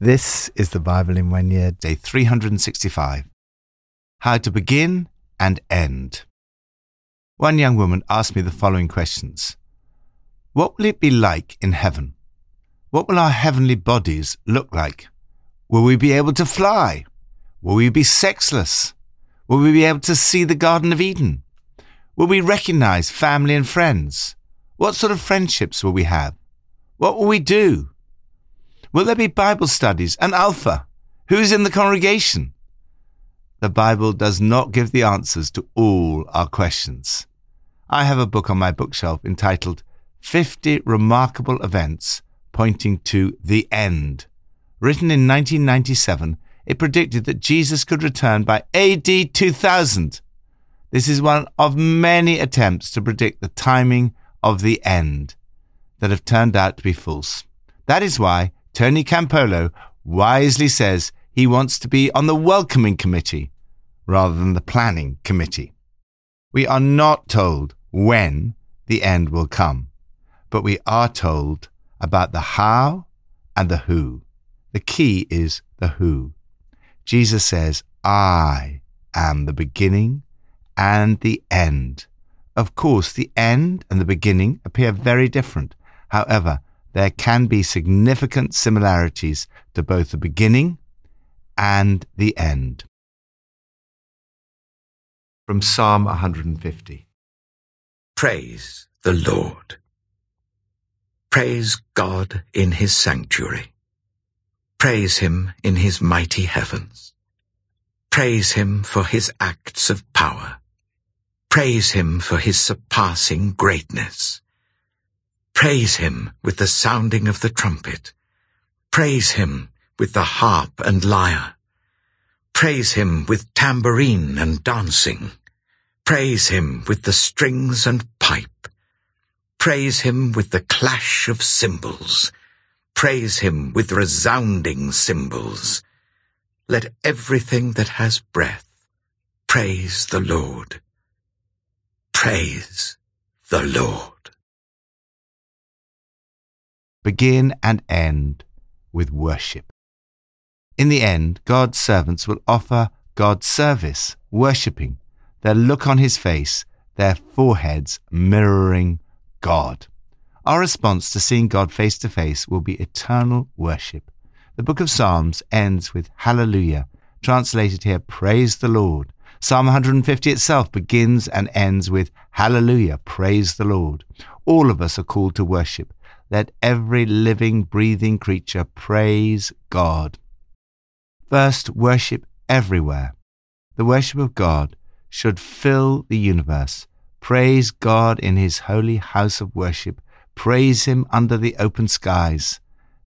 This is the Bible in one year, day 365. How to begin and end. One young woman asked me the following questions What will it be like in heaven? What will our heavenly bodies look like? Will we be able to fly? Will we be sexless? Will we be able to see the Garden of Eden? Will we recognize family and friends? What sort of friendships will we have? What will we do? Will there be Bible studies and Alpha? Who's in the congregation? The Bible does not give the answers to all our questions. I have a book on my bookshelf entitled 50 Remarkable Events Pointing to the End. Written in 1997, it predicted that Jesus could return by AD 2000. This is one of many attempts to predict the timing of the end that have turned out to be false. That is why Tony Campolo wisely says he wants to be on the welcoming committee rather than the planning committee. We are not told when the end will come, but we are told about the how and the who. The key is the who. Jesus says, I am the beginning and the end. Of course, the end and the beginning appear very different. However, there can be significant similarities to both the beginning and the end. From Psalm 150 Praise the Lord. Praise God in his sanctuary. Praise him in his mighty heavens. Praise him for his acts of power. Praise him for his surpassing greatness. Praise him with the sounding of the trumpet. Praise him with the harp and lyre. Praise him with tambourine and dancing. Praise him with the strings and pipe. Praise him with the clash of cymbals. Praise him with resounding cymbals. Let everything that has breath praise the Lord. Praise the Lord begin and end with worship. In the end, God's servants will offer God's service, worshipping, their look on his face, their foreheads mirroring God. Our response to seeing God face to face will be eternal worship. The book of Psalms ends with Hallelujah, translated here, Praise the Lord. Psalm 150 itself begins and ends with Hallelujah, praise the Lord. All of us are called to worship. Let every living, breathing creature praise God. First, worship everywhere. The worship of God should fill the universe. Praise God in his holy house of worship. Praise him under the open skies.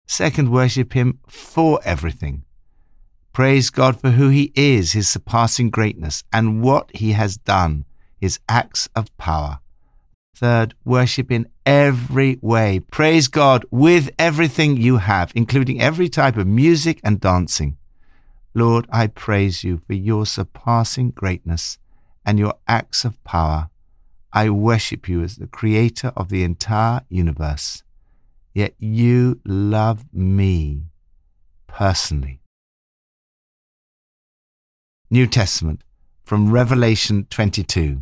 Second, worship him for everything. Praise God for who he is, his surpassing greatness, and what he has done, his acts of power. Third, worship in every way. Praise God with everything you have, including every type of music and dancing. Lord, I praise you for your surpassing greatness and your acts of power. I worship you as the creator of the entire universe. Yet you love me personally. New Testament from Revelation 22.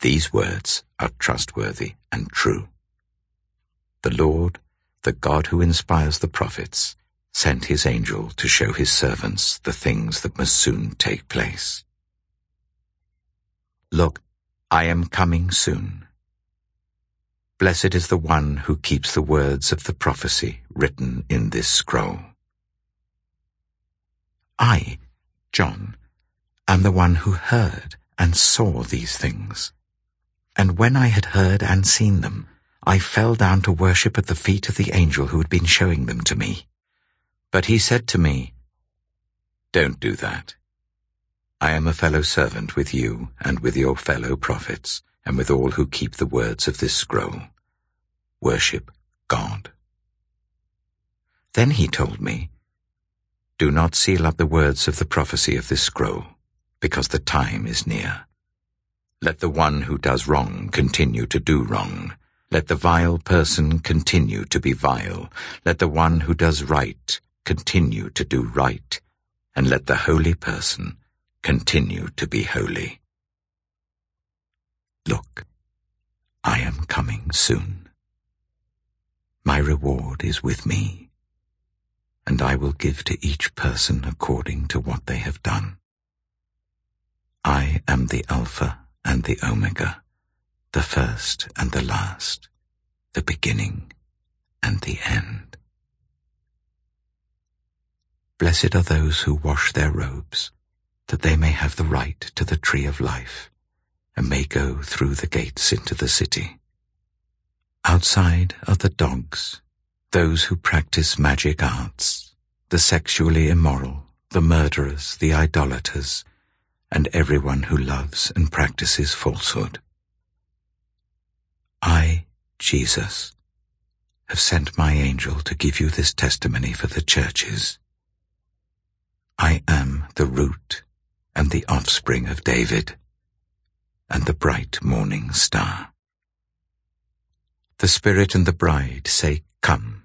these words are trustworthy and true. The Lord, the God who inspires the prophets, sent his angel to show his servants the things that must soon take place. Look, I am coming soon. Blessed is the one who keeps the words of the prophecy written in this scroll. I, John, am the one who heard and saw these things. And when I had heard and seen them, I fell down to worship at the feet of the angel who had been showing them to me. But he said to me, Don't do that. I am a fellow servant with you and with your fellow prophets and with all who keep the words of this scroll. Worship God. Then he told me, Do not seal up the words of the prophecy of this scroll, because the time is near. Let the one who does wrong continue to do wrong. Let the vile person continue to be vile. Let the one who does right continue to do right. And let the holy person continue to be holy. Look, I am coming soon. My reward is with me, and I will give to each person according to what they have done. I am the Alpha and the Omega, the first and the last, the beginning and the end. Blessed are those who wash their robes, that they may have the right to the tree of life, and may go through the gates into the city. Outside are the dogs, those who practice magic arts, the sexually immoral, the murderers, the idolaters, and everyone who loves and practices falsehood. I, Jesus, have sent my angel to give you this testimony for the churches. I am the root and the offspring of David, and the bright morning star. The Spirit and the bride say, Come,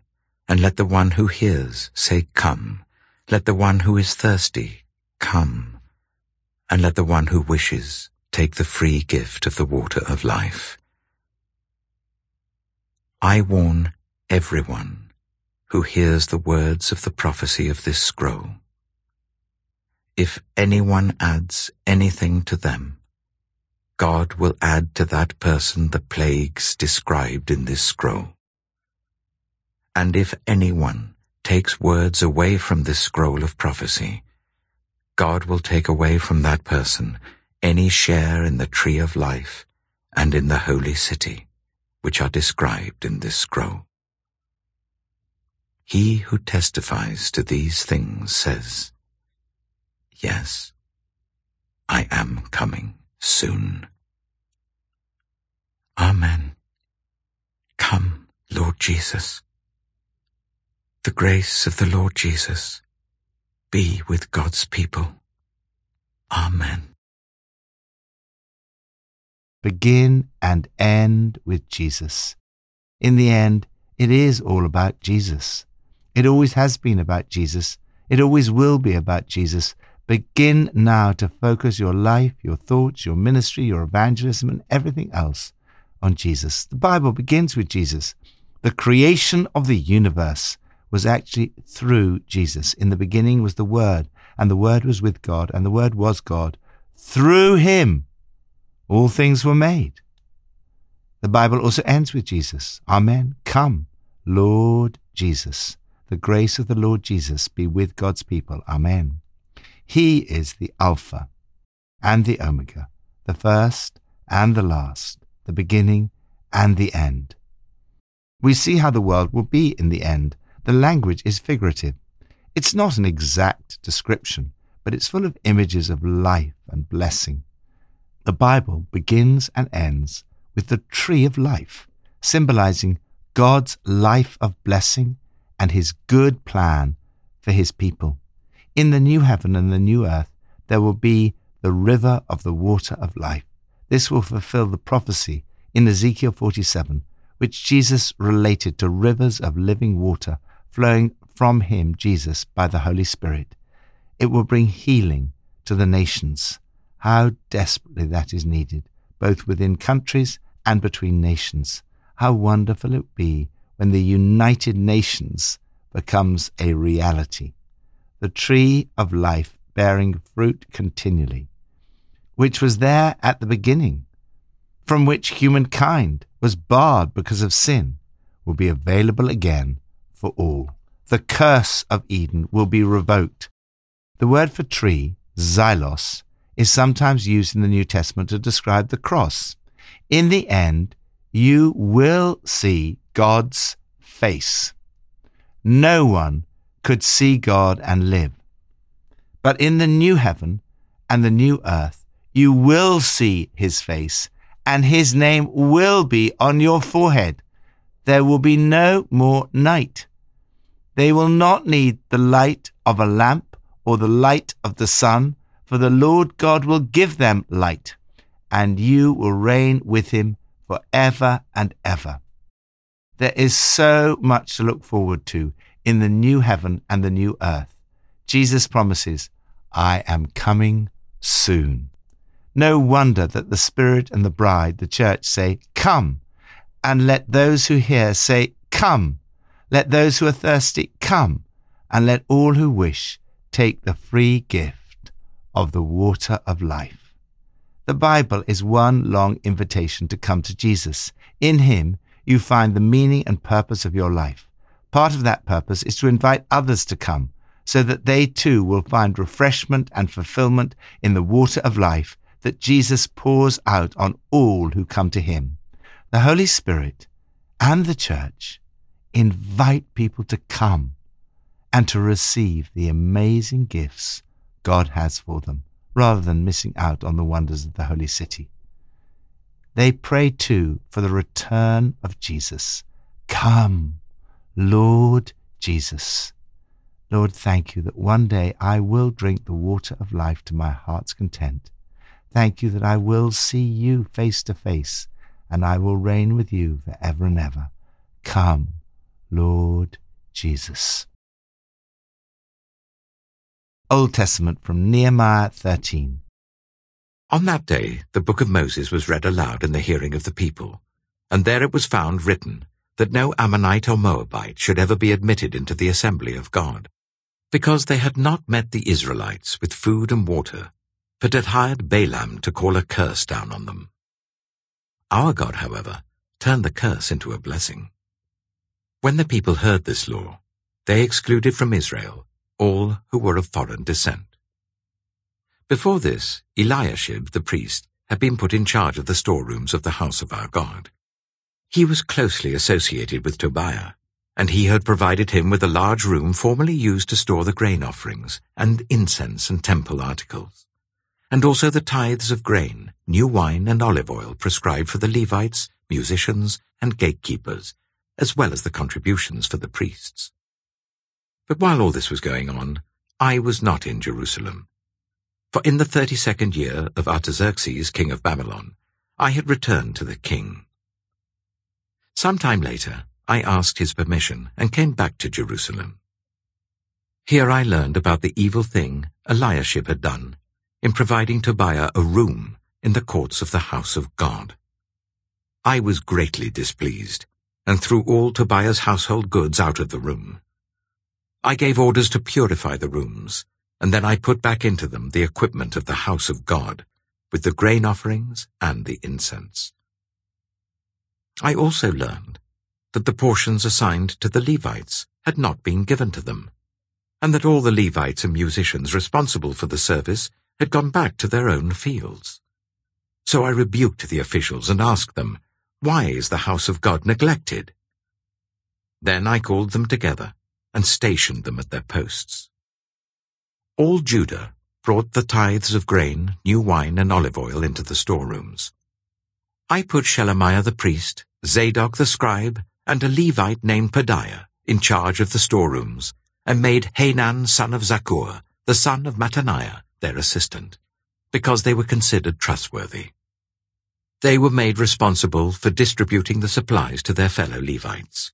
and let the one who hears say, Come. Let the one who is thirsty come and let the one who wishes take the free gift of the water of life. I warn everyone who hears the words of the prophecy of this scroll. If anyone adds anything to them, God will add to that person the plagues described in this scroll. And if anyone takes words away from this scroll of prophecy, God will take away from that person any share in the tree of life and in the holy city, which are described in this scroll. He who testifies to these things says, Yes, I am coming soon. Amen. Come, Lord Jesus. The grace of the Lord Jesus be with God's people. Amen. Begin and end with Jesus. In the end, it is all about Jesus. It always has been about Jesus. It always will be about Jesus. Begin now to focus your life, your thoughts, your ministry, your evangelism, and everything else on Jesus. The Bible begins with Jesus. The creation of the universe was actually through Jesus. In the beginning was the Word, and the Word was with God, and the Word was God. Through him, all things were made. The Bible also ends with Jesus. Amen. Come, Lord Jesus. The grace of the Lord Jesus be with God's people. Amen. He is the Alpha and the Omega, the first and the last, the beginning and the end. We see how the world will be in the end the language is figurative. It's not an exact description, but it's full of images of life and blessing. The Bible begins and ends with the tree of life, symbolizing God's life of blessing and his good plan for his people. In the new heaven and the new earth, there will be the river of the water of life. This will fulfill the prophecy in Ezekiel 47, which Jesus related to rivers of living water flowing from him, Jesus, by the Holy Spirit. It will bring healing to the nations. How desperately that is needed, both within countries and between nations. How wonderful it would be when the United Nations becomes a reality. The tree of life bearing fruit continually. which was there at the beginning, from which humankind was barred because of sin, will be available again for all. The curse of Eden will be revoked. The word for tree, xylos, is sometimes used in the New Testament to describe the cross. In the end, you will see God's face. No one could see God and live. But in the new heaven and the new earth, you will see his face, and his name will be on your forehead. There will be no more night. They will not need the light of a lamp or the light of the sun, for the Lord God will give them light, and you will reign with him for ever and ever. There is so much to look forward to in the new heaven and the new earth. Jesus promises, I am coming soon. No wonder that the Spirit and the bride, the church, say, Come, and let those who hear say, Come. Let those who are thirsty come, and let all who wish take the free gift of the water of life. The Bible is one long invitation to come to Jesus. In Him, you find the meaning and purpose of your life. Part of that purpose is to invite others to come, so that they too will find refreshment and fulfillment in the water of life that Jesus pours out on all who come to Him. The Holy Spirit and the Church invite people to come and to receive the amazing gifts God has for them, rather than missing out on the wonders of the Holy City. They pray too for the return of Jesus. Come, Lord Jesus. Lord, thank you that one day I will drink the water of life to my heart's content. Thank you that I will see you face to face and I will reign with you for ever and ever. Come, Lord Jesus. Old Testament from Nehemiah 13. On that day the book of Moses was read aloud in the hearing of the people, and there it was found written that no Ammonite or Moabite should ever be admitted into the assembly of God, because they had not met the Israelites with food and water, but had hired Balaam to call a curse down on them. Our God, however, turned the curse into a blessing. When the people heard this law, they excluded from Israel all who were of foreign descent. Before this, Eliashib the priest had been put in charge of the storerooms of the house of our God. He was closely associated with Tobiah, and he had provided him with a large room formerly used to store the grain offerings and incense and temple articles, and also the tithes of grain, new wine, and olive oil prescribed for the Levites, musicians, and gatekeepers, as well as the contributions for the priests. But while all this was going on, I was not in Jerusalem for in the thirty-second year of Artaxerxes, king of Babylon, I had returned to the king. Some time later, I asked his permission and came back to Jerusalem. Here I learned about the evil thing Eliashib had done in providing Tobiah a room in the courts of the house of God. I was greatly displeased, and threw all Tobiah's household goods out of the room. I gave orders to purify the rooms, and then I put back into them the equipment of the house of God, with the grain offerings and the incense. I also learned that the portions assigned to the Levites had not been given to them, and that all the Levites and musicians responsible for the service had gone back to their own fields. So I rebuked the officials and asked them, Why is the house of God neglected? Then I called them together and stationed them at their posts. All Judah brought the tithes of grain, new wine, and olive oil into the storerooms. I put Shelemiah the priest, Zadok the scribe, and a Levite named Pedaiah in charge of the storerooms, and made Hanan son of Zaccur, the son of Mattaniah, their assistant, because they were considered trustworthy. They were made responsible for distributing the supplies to their fellow Levites.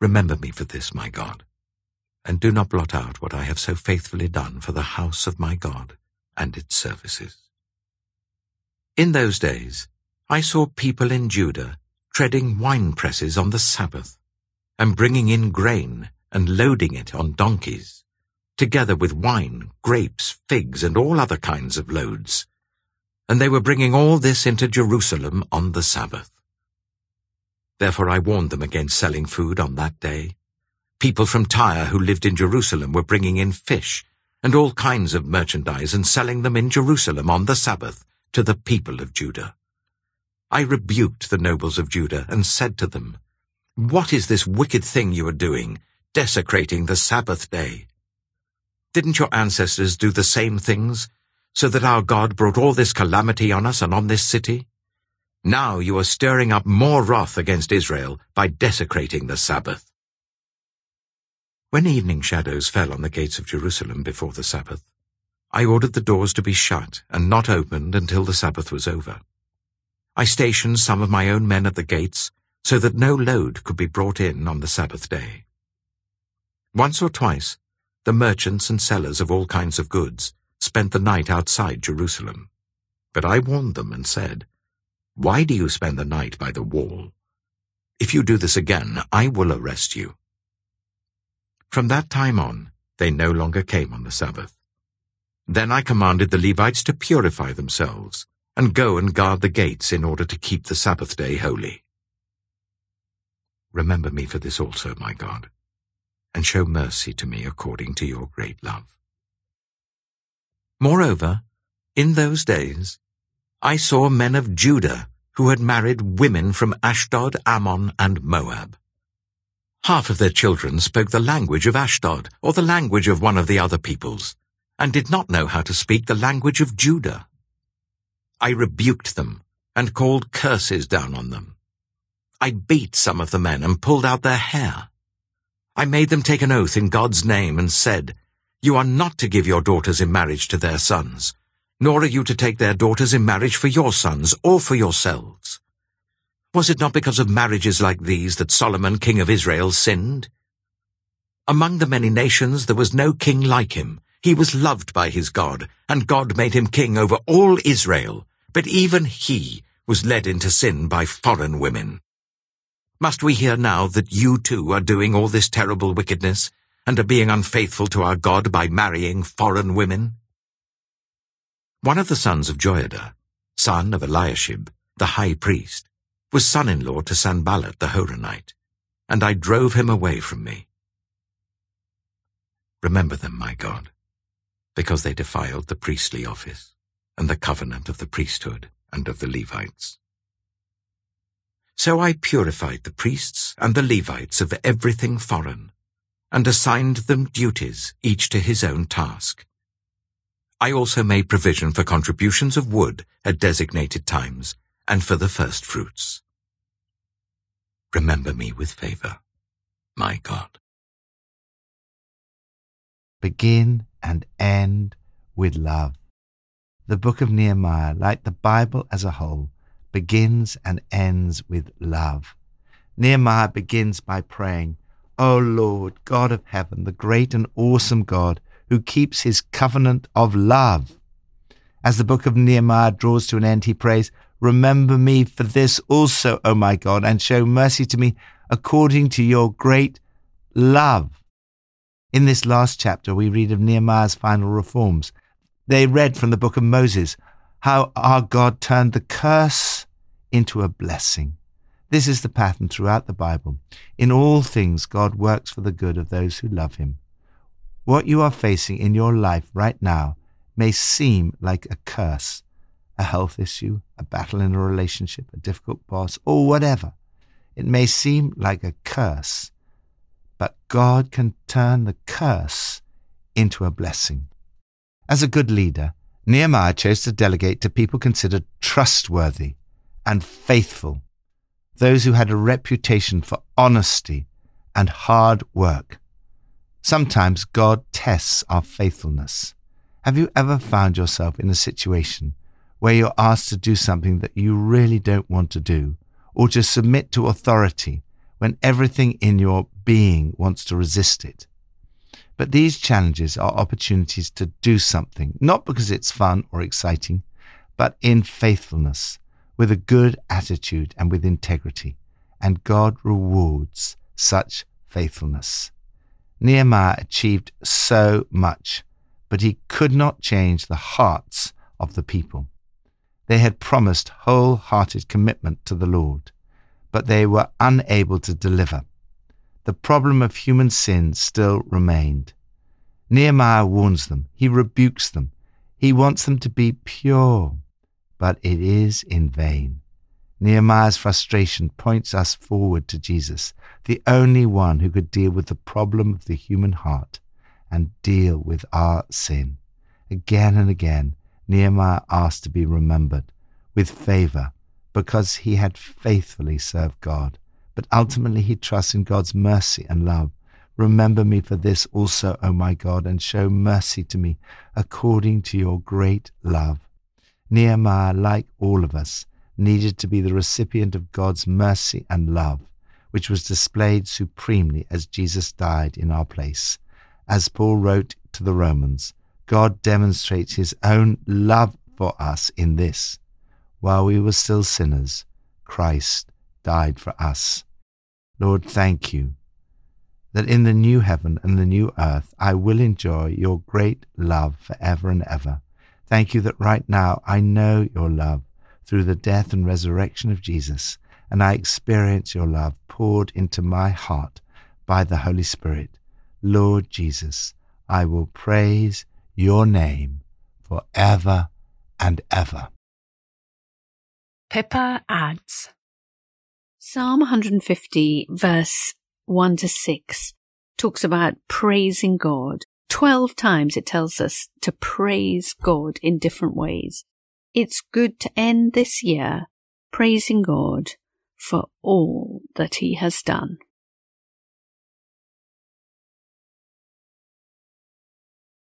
Remember me for this, my God and do not blot out what I have so faithfully done for the house of my God and its services. In those days, I saw people in Judah treading wine presses on the Sabbath, and bringing in grain and loading it on donkeys, together with wine, grapes, figs, and all other kinds of loads. And they were bringing all this into Jerusalem on the Sabbath. Therefore I warned them against selling food on that day. People from Tyre who lived in Jerusalem were bringing in fish and all kinds of merchandise and selling them in Jerusalem on the Sabbath to the people of Judah. I rebuked the nobles of Judah and said to them, What is this wicked thing you are doing, desecrating the Sabbath day? Didn't your ancestors do the same things, so that our God brought all this calamity on us and on this city? Now you are stirring up more wrath against Israel by desecrating the Sabbath. When evening shadows fell on the gates of Jerusalem before the Sabbath, I ordered the doors to be shut and not opened until the Sabbath was over. I stationed some of my own men at the gates so that no load could be brought in on the Sabbath day. Once or twice, the merchants and sellers of all kinds of goods spent the night outside Jerusalem. But I warned them and said, Why do you spend the night by the wall? If you do this again, I will arrest you. From that time on, they no longer came on the Sabbath. Then I commanded the Levites to purify themselves and go and guard the gates in order to keep the Sabbath day holy. Remember me for this also, my God, and show mercy to me according to your great love. Moreover, in those days, I saw men of Judah who had married women from Ashdod, Ammon, and Moab. Half of their children spoke the language of Ashdod or the language of one of the other peoples, and did not know how to speak the language of Judah. I rebuked them and called curses down on them. I beat some of the men and pulled out their hair. I made them take an oath in God's name and said, You are not to give your daughters in marriage to their sons, nor are you to take their daughters in marriage for your sons or for yourselves. Was it not because of marriages like these that Solomon, king of Israel, sinned? Among the many nations there was no king like him. He was loved by his God, and God made him king over all Israel. But even he was led into sin by foreign women. Must we hear now that you too are doing all this terrible wickedness, and are being unfaithful to our God by marrying foreign women? One of the sons of Joiada, son of Eliashib, the high priest, was son-in-law to Sanballat the Horonite, and I drove him away from me. Remember them, my God, because they defiled the priestly office and the covenant of the priesthood and of the Levites. So I purified the priests and the Levites of everything foreign, and assigned them duties, each to his own task. I also made provision for contributions of wood at designated times, and for the first fruits. Remember me with favor, my God. Begin and end with love. The book of Nehemiah, like the Bible as a whole, begins and ends with love. Nehemiah begins by praying, O Lord, God of heaven, the great and awesome God, who keeps his covenant of love. As the book of Nehemiah draws to an end, he prays, Remember me for this also, O my God, and show mercy to me according to your great love. In this last chapter, we read of Nehemiah's final reforms. They read from the book of Moses how our God turned the curse into a blessing. This is the pattern throughout the Bible. In all things, God works for the good of those who love him. What you are facing in your life right now may seem like a curse, a health issue, a battle in a relationship, a difficult boss, or whatever. It may seem like a curse, but God can turn the curse into a blessing. As a good leader, Nehemiah chose to delegate to people considered trustworthy and faithful, those who had a reputation for honesty and hard work. Sometimes God tests our faithfulness. Have you ever found yourself in a situation where you're asked to do something that you really don't want to do, or to submit to authority when everything in your being wants to resist it. But these challenges are opportunities to do something, not because it's fun or exciting, but in faithfulness, with a good attitude and with integrity. And God rewards such faithfulness. Nehemiah achieved so much, but he could not change the hearts of the people. They had promised wholehearted commitment to the Lord, but they were unable to deliver. The problem of human sin still remained. Nehemiah warns them, he rebukes them, he wants them to be pure, but it is in vain. Nehemiah's frustration points us forward to Jesus, the only one who could deal with the problem of the human heart and deal with our sin. Again and again, Nehemiah asked to be remembered with favor because he had faithfully served God. But ultimately, he trusts in God's mercy and love. Remember me for this also, O my God, and show mercy to me according to your great love. Nehemiah, like all of us, needed to be the recipient of God's mercy and love, which was displayed supremely as Jesus died in our place. As Paul wrote to the Romans, God demonstrates his own love for us in this. While we were still sinners, Christ died for us. Lord, thank you that in the new heaven and the new earth I will enjoy your great love forever and ever. Thank you that right now I know your love through the death and resurrection of Jesus, and I experience your love poured into my heart by the Holy Spirit. Lord Jesus, I will praise your name for ever and ever. Pippa adds Psalm 150, verse 1 to 6, talks about praising God. Twelve times it tells us to praise God in different ways. It's good to end this year praising God for all that He has done.